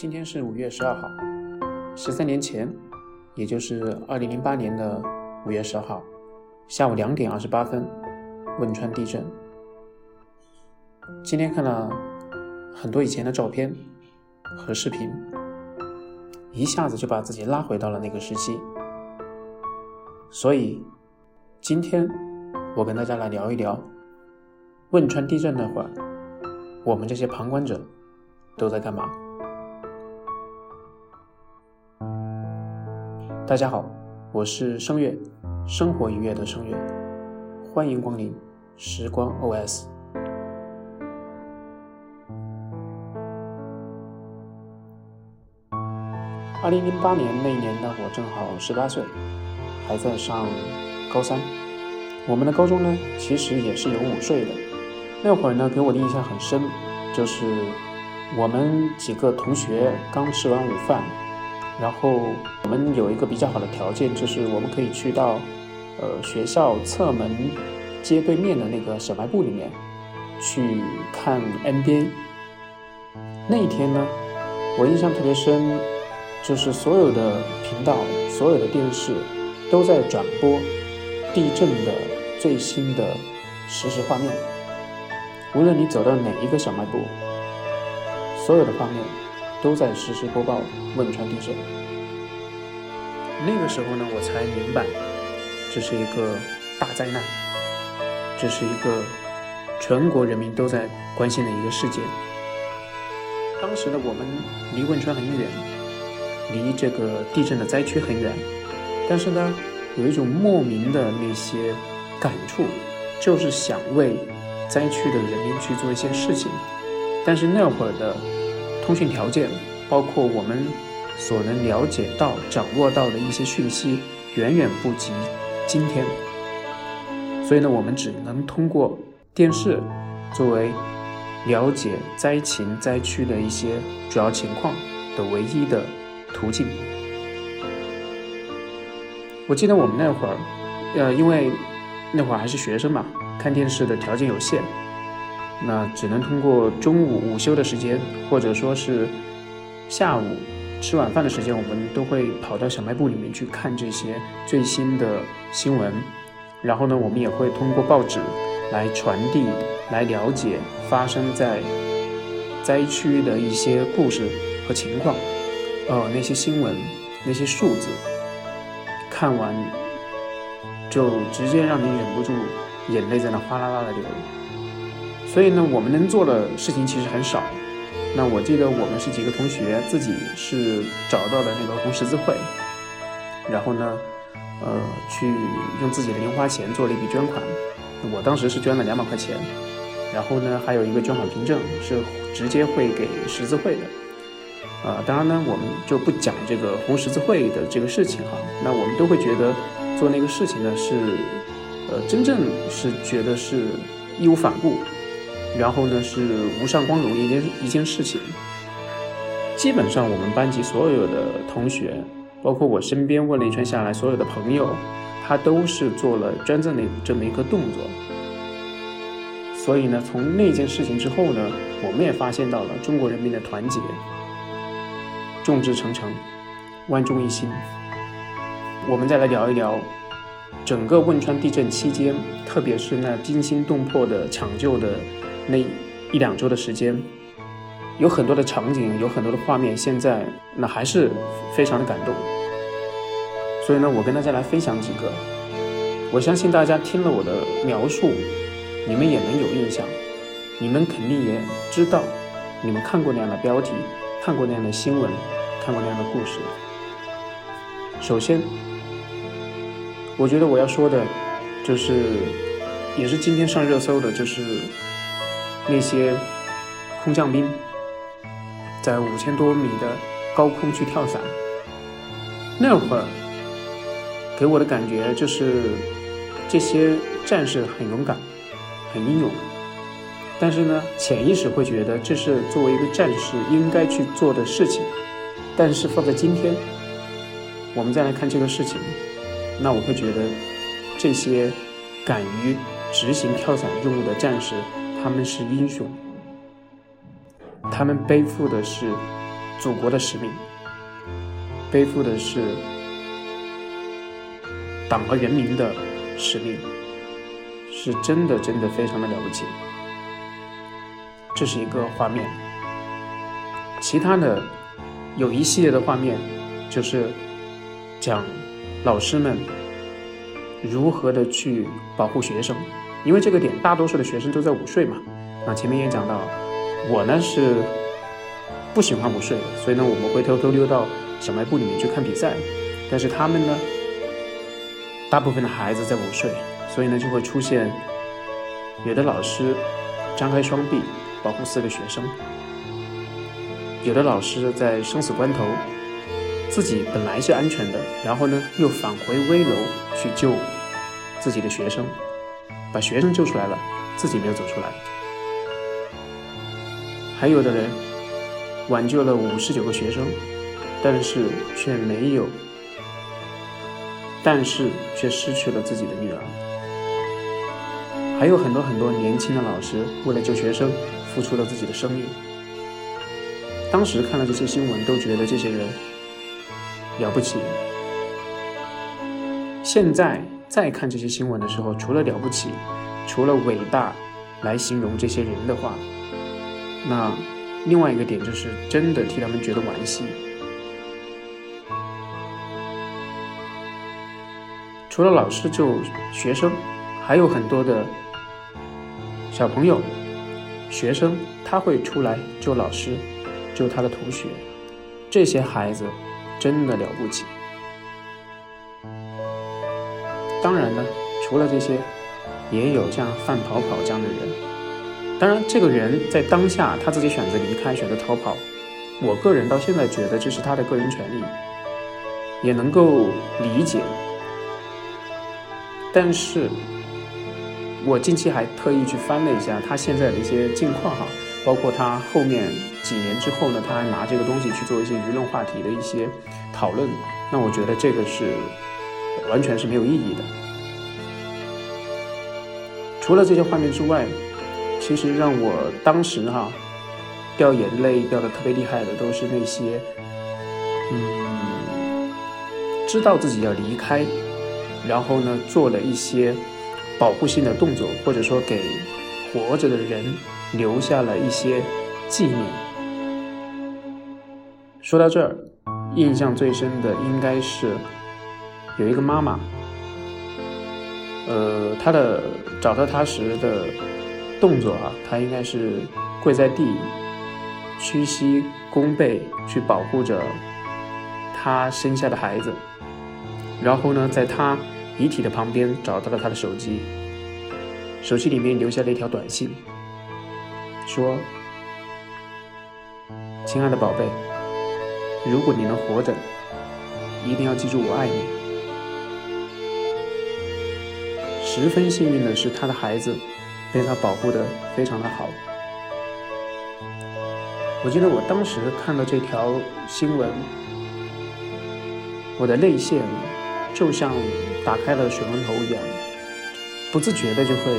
今天是五月十二号，十三年前，也就是二零零八年的五月十二号下午两点二十八分，汶川地震。今天看了很多以前的照片和视频，一下子就把自己拉回到了那个时期。所以，今天我跟大家来聊一聊汶川地震那会儿，我们这些旁观者都在干嘛？大家好，我是声乐，生活愉悦的声乐，欢迎光临时光 OS。二零零八年那一年呢我正好十八岁，还在上高三。我们的高中呢，其实也是有午睡的。那会儿呢，给我的印象很深，就是我们几个同学刚吃完午饭。然后我们有一个比较好的条件，就是我们可以去到，呃，学校侧门街对面的那个小卖部里面去看 NBA。那一天呢，我印象特别深，就是所有的频道、所有的电视都在转播地震的最新的实时画面。无论你走到哪一个小卖部，所有的画面。都在实时播报汶川地震。那个时候呢，我才明白，这是一个大灾难，这是一个全国人民都在关心的一个事件。当时呢，我们离汶川很远，离这个地震的灾区很远，但是呢，有一种莫名的那些感触，就是想为灾区的人民去做一些事情。但是那会儿的。通讯条件，包括我们所能了解到、掌握到的一些讯息，远远不及今天。所以呢，我们只能通过电视作为了解灾情灾区的一些主要情况的唯一的途径。我记得我们那会儿，呃，因为那会儿还是学生嘛，看电视的条件有限。那只能通过中午午休的时间，或者说是下午吃晚饭的时间，我们都会跑到小卖部里面去看这些最新的新闻。然后呢，我们也会通过报纸来传递、来了解发生在灾区的一些故事和情况。呃，那些新闻、那些数字，看完就直接让你忍不住眼泪在那哗啦啦的流。所以呢，我们能做的事情其实很少。那我记得我们是几个同学，自己是找到了那个红十字会，然后呢，呃，去用自己的零花钱做了一笔捐款。我当时是捐了两百块钱，然后呢，还有一个捐款凭证是直接会给十字会的。啊，当然呢，我们就不讲这个红十字会的这个事情哈。那我们都会觉得做那个事情呢是，呃，真正是觉得是义无反顾。然后呢，是无上光荣一件一件事情。基本上，我们班级所有的同学，包括我身边问了一圈下来，所有的朋友，他都是做了捐赠的这么一个动作。所以呢，从那件事情之后呢，我们也发现到了中国人民的团结，众志成城，万众一心。我们再来聊一聊整个汶川地震期间，特别是那惊心动魄的抢救的。那一两周的时间，有很多的场景，有很多的画面，现在那还是非常的感动。所以呢，我跟大家来分享几个。我相信大家听了我的描述，你们也能有印象，你们肯定也知道，你们看过那样的标题，看过那样的新闻，看过那样的故事。首先，我觉得我要说的，就是，也是今天上热搜的，就是。那些空降兵在五千多米的高空去跳伞，那会儿给我的感觉就是这些战士很勇敢、很英勇，但是呢，潜意识会觉得这是作为一个战士应该去做的事情。但是放在今天，我们再来看这个事情，那我会觉得这些敢于执行跳伞任务的战士。他们是英雄，他们背负的是祖国的使命，背负的是党和人民的使命，是真的真的非常的了不起。这是一个画面，其他的有一系列的画面，就是讲老师们如何的去保护学生，因为这个点大多数的学生都在午睡嘛。那前面也讲到，我呢是不喜欢午睡的，所以呢我们会偷偷溜到小卖部里面去看比赛，但是他们呢，大部分的孩子在午睡，所以呢就会出现有的老师张开双臂。保护四个学生，有的老师在生死关头，自己本来是安全的，然后呢又返回危楼去救自己的学生，把学生救出来了，自己没有走出来。还有的人挽救了五十九个学生，但是却没有，但是却失去了自己的女儿。还有很多很多年轻的老师为了救学生。付出了自己的生命。当时看了这些新闻，都觉得这些人了不起。现在再看这些新闻的时候，除了了不起，除了伟大来形容这些人的话，那另外一个点就是真的替他们觉得惋惜。除了老师救学生，还有很多的小朋友。学生他会出来救老师，救他的同学，这些孩子真的了不起。当然呢，除了这些，也有像范跑跑这样的人。当然，这个人在当下他自己选择离开，选择逃跑，我个人到现在觉得这是他的个人权利，也能够理解。但是。我近期还特意去翻了一下他现在的一些近况哈，包括他后面几年之后呢，他还拿这个东西去做一些舆论话题的一些讨论。那我觉得这个是完全是没有意义的。除了这些画面之外，其实让我当时哈掉眼泪掉的特别厉害的，都是那些嗯知道自己要离开，然后呢做了一些。保护性的动作，或者说给活着的人留下了一些纪念。说到这儿，印象最深的应该是有一个妈妈，呃，她的找到她时的动作啊，她应该是跪在地，屈膝弓背去保护着她生下的孩子，然后呢，在她。遗体的旁边找到了他的手机，手机里面留下了一条短信，说：“亲爱的宝贝，如果你能活着，一定要记住我爱你。”十分幸运的是，他的孩子被他保护的非常的好。我记得我当时看到这条新闻，我的泪腺就像……打开了水龙头一样，不自觉的就会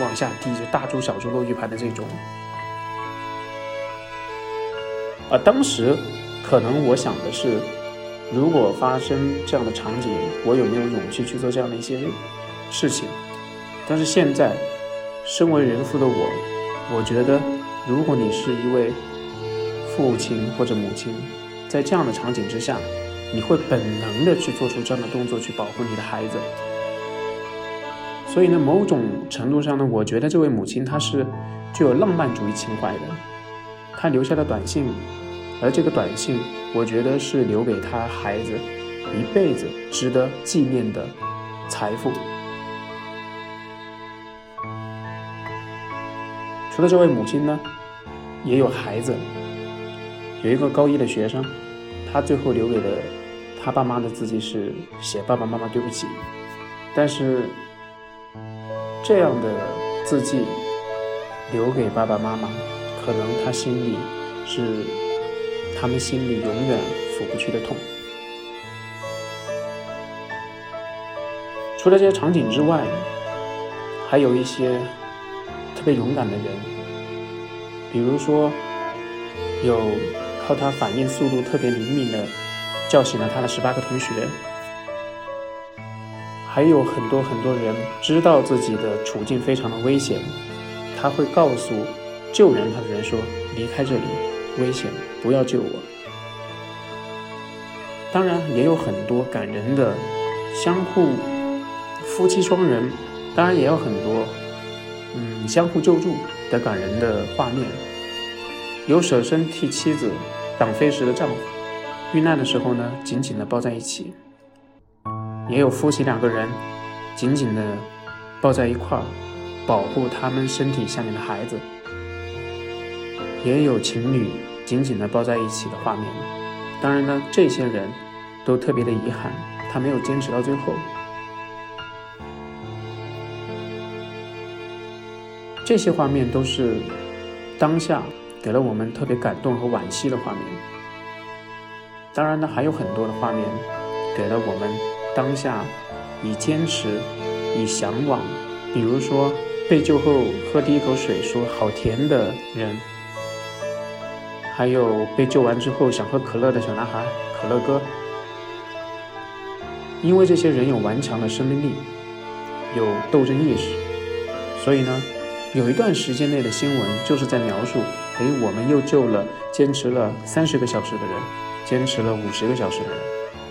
往下滴，就大珠小珠落玉盘的这种。而当时可能我想的是，如果发生这样的场景，我有没有勇气去做这样的一些事情？但是现在，身为人父的我，我觉得，如果你是一位父亲或者母亲，在这样的场景之下。你会本能的去做出这样的动作去保护你的孩子，所以呢，某种程度上呢，我觉得这位母亲她是具有浪漫主义情怀的，她留下的短信，而这个短信，我觉得是留给她孩子一辈子值得纪念的财富。除了这位母亲呢，也有孩子，有一个高一的学生，他最后留给的。他爸妈的字迹是写“爸爸妈妈对不起”，但是这样的字迹留给爸爸妈妈，可能他心里是他们心里永远抚不去的痛。除了这些场景之外，还有一些特别勇敢的人，比如说有靠他反应速度特别灵敏的叫醒了他的十八个同学。还有很多很多人知道自己的处境非常的危险，他会告诉救援他的人说：“离开这里，危险，不要救我。”当然，也有很多感人的相互夫妻双人，当然也有很多嗯相互救助的感人的画面。有舍身替妻子挡飞时的丈夫，遇难的时候呢，紧紧的抱在一起。也有夫妻两个人紧紧的抱在一块儿，保护他们身体下面的孩子；也有情侣紧紧的抱在一起的画面。当然呢，这些人都特别的遗憾，他没有坚持到最后。这些画面都是当下给了我们特别感动和惋惜的画面。当然呢，还有很多的画面给了我们。当下，以坚持，以向往，比如说被救后喝第一口水说好甜的人，还有被救完之后想喝可乐的小男孩可乐哥，因为这些人有顽强的生命力，有斗争意识，所以呢，有一段时间内的新闻就是在描述：哎，我们又救了坚持了三十个小时的人，坚持了五十个小时的人。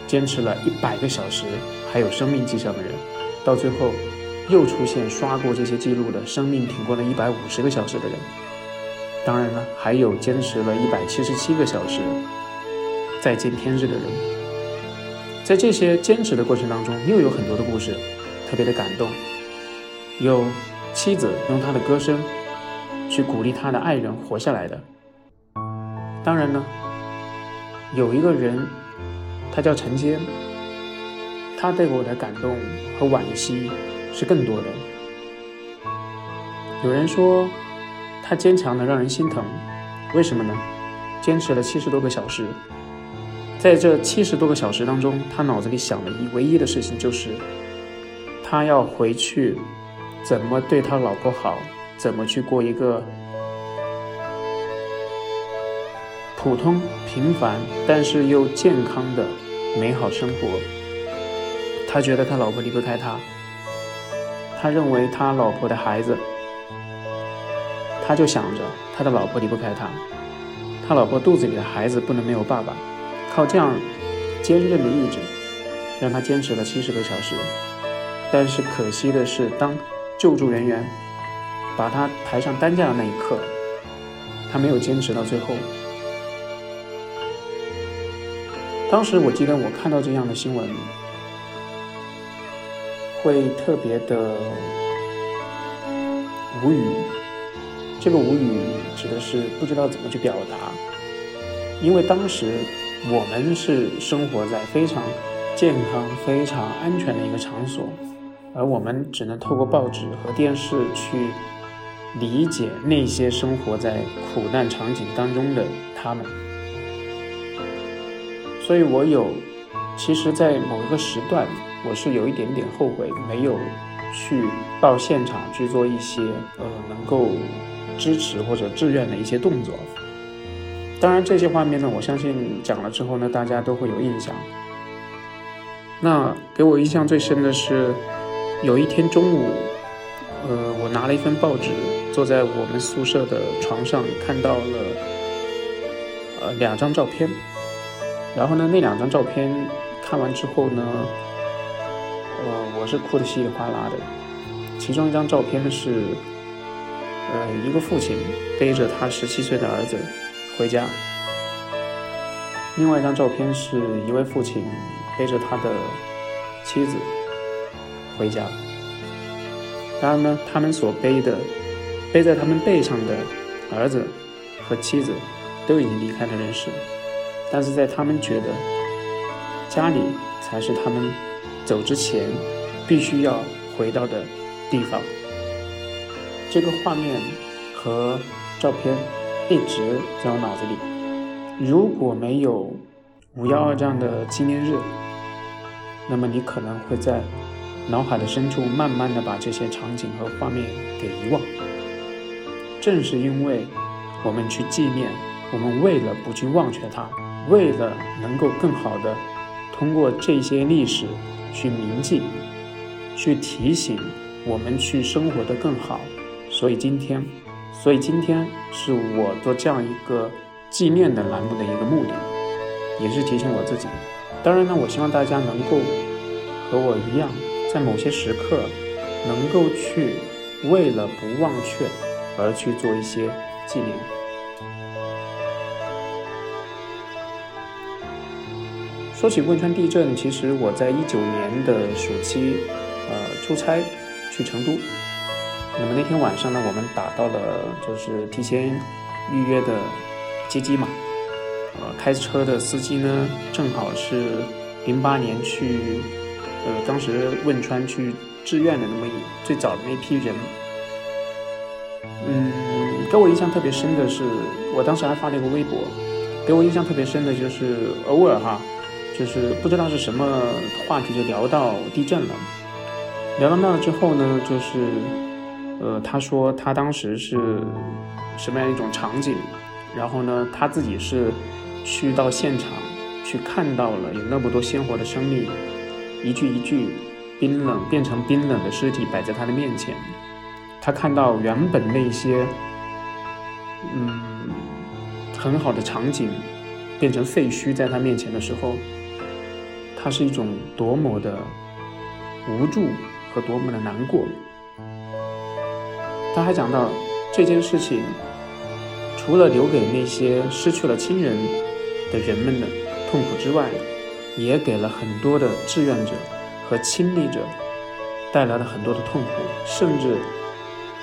坚持了一百个小时，还有生命迹象的人，到最后又出现刷过这些记录的生命挺过了一百五十个小时的人。当然了，还有坚持了一百七十七个小时再见天日的人。在这些坚持的过程当中，又有很多的故事，特别的感动。有妻子用她的歌声去鼓励她的爱人活下来的。当然呢，有一个人。他叫陈坚，他对我的感动和惋惜是更多的。有人说他坚强的让人心疼，为什么呢？坚持了七十多个小时，在这七十多个小时当中，他脑子里想的一唯一的事情就是，他要回去怎么对他老婆好，怎么去过一个普通平凡但是又健康的。美好生活，他觉得他老婆离不开他，他认为他老婆的孩子，他就想着他的老婆离不开他，他老婆肚子里的孩子不能没有爸爸，靠这样坚韧的意志，让他坚持了七十个小时。但是可惜的是，当救助人员把他抬上担架的那一刻，他没有坚持到最后。当时我记得我看到这样的新闻，会特别的无语。这个无语指的是不知道怎么去表达，因为当时我们是生活在非常健康、非常安全的一个场所，而我们只能透过报纸和电视去理解那些生活在苦难场景当中的他们。所以我有，其实，在某一个时段，我是有一点点后悔，没有去到现场去做一些呃能够支持或者志愿的一些动作。当然，这些画面呢，我相信讲了之后呢，大家都会有印象。那给我印象最深的是，有一天中午，呃，我拿了一份报纸，坐在我们宿舍的床上，看到了呃两张照片。然后呢，那两张照片看完之后呢，呃，我是哭得稀里哗啦的。其中一张照片是，呃，一个父亲背着他十七岁的儿子回家；另外一张照片是一位父亲背着他的妻子回家。当然呢，他们所背的、背在他们背上的儿子和妻子都已经离开了人世。但是在他们觉得家里才是他们走之前必须要回到的地方，这个画面和照片一直在我脑子里。如果没有五幺二这样的纪念日，那么你可能会在脑海的深处慢慢的把这些场景和画面给遗忘。正是因为我们去纪念。我们为了不去忘却它，为了能够更好的通过这些历史去铭记，去提醒我们去生活的更好，所以今天，所以今天是我做这样一个纪念的栏目的一个目的，也是提醒我自己。当然呢，我希望大家能够和我一样，在某些时刻能够去为了不忘却而去做一些纪念。说起汶川地震，其实我在一九年的暑期，呃，出差去成都。那么那天晚上呢，我们打到了就是提前预约的接机嘛。呃，开车的司机呢，正好是零八年去，呃，当时汶川去志愿的那么一最早的那批人。嗯，给我印象特别深的是，我当时还发了一个微博。给我印象特别深的就是偶尔哈。就是不知道是什么话题，就聊到地震了。聊到那了之后呢，就是，呃，他说他当时是什么样一种场景，然后呢，他自己是去到现场去看到了有那么多鲜活的生命，一具一具冰冷变成冰冷的尸体摆在他的面前，他看到原本那些嗯很好的场景变成废墟在他面前的时候。他是一种多么的无助和多么的难过。他还讲到这件事情，除了留给那些失去了亲人的人们的痛苦之外，也给了很多的志愿者和亲历者带来了很多的痛苦，甚至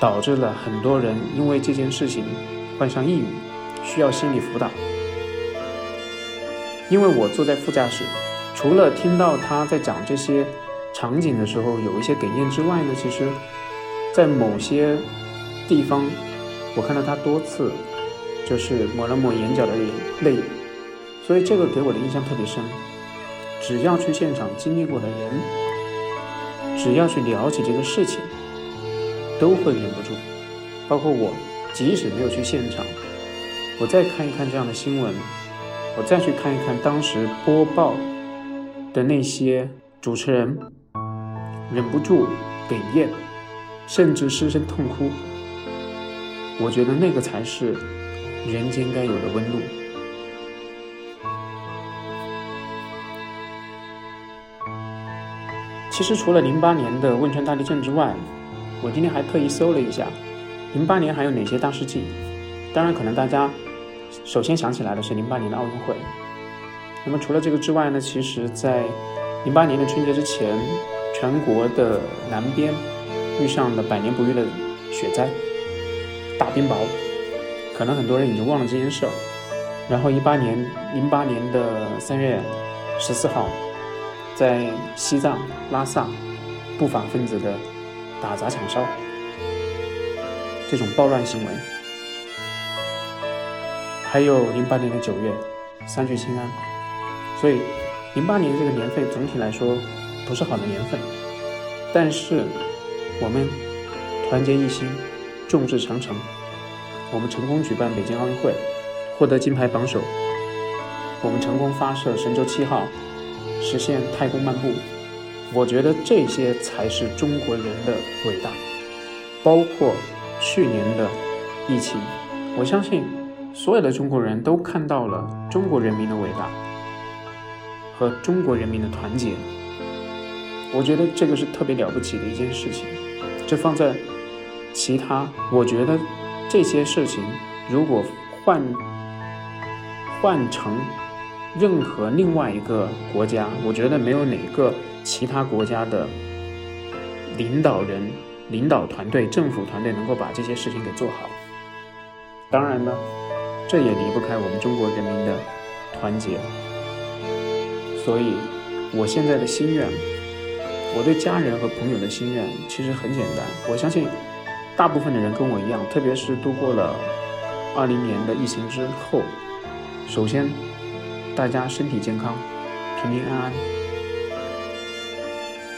导致了很多人因为这件事情患上抑郁，需要心理辅导。因为我坐在副驾驶。除了听到他在讲这些场景的时候有一些哽咽之外呢，其实，在某些地方，我看到他多次就是抹了抹眼角的眼泪，所以这个给我的印象特别深。只要去现场经历过的人，只要去了解这个事情，都会忍不住。包括我，即使没有去现场，我再看一看这样的新闻，我再去看一看当时播报。的那些主持人忍不住哽咽，甚至失声痛哭。我觉得那个才是人间该有的温度。其实除了零八年的汶川大地震之外，我今天还特意搜了一下，零八年还有哪些大事记？当然，可能大家首先想起来的是零八年的奥运会。那么除了这个之外呢，其实，在零八年的春节之前，全国的南边遇上了百年不遇的雪灾，大冰雹，可能很多人已经忘了这件事儿。然后一八年零八年的三月十四号，在西藏拉萨，不法分子的打砸抢烧。这种暴乱行为，还有零八年的九月三聚氰胺。所以，零八年这个年份总体来说不是好的年份，但是我们团结一心，众志成城，我们成功举办北京奥运会，获得金牌榜首，我们成功发射神舟七号，实现太空漫步。我觉得这些才是中国人的伟大。包括去年的疫情，我相信所有的中国人都看到了中国人民的伟大。和中国人民的团结，我觉得这个是特别了不起的一件事情。这放在其他，我觉得这些事情如果换换成任何另外一个国家，我觉得没有哪个其他国家的领导人、领导团队、政府团队能够把这些事情给做好。当然呢，这也离不开我们中国人民的团结。所以，我现在的心愿，我对家人和朋友的心愿其实很简单。我相信，大部分的人跟我一样，特别是度过了二零年的疫情之后，首先，大家身体健康，平平安安，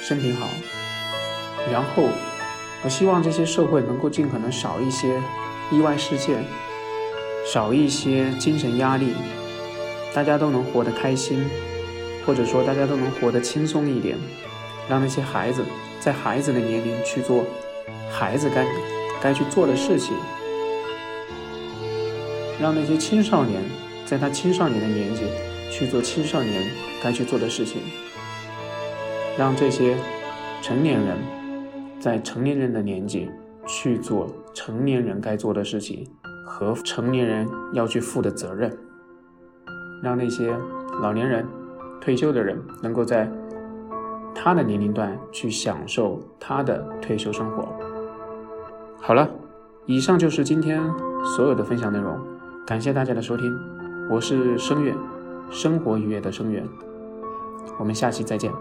身体好。然后，我希望这些社会能够尽可能少一些意外事件，少一些精神压力，大家都能活得开心，或者说大家都能活得轻松一点，让那些孩子在孩子的年龄去做孩子该该去做的事情，让那些青少年在他青少年的年纪去做青少年该去做的事情，让这些成年人在成年人的年纪去做成年人该做的事情。和成年人要去负的责任，让那些老年人、退休的人能够在他的年龄段去享受他的退休生活。好了，以上就是今天所有的分享内容，感谢大家的收听，我是声乐，生活愉悦的声源，我们下期再见。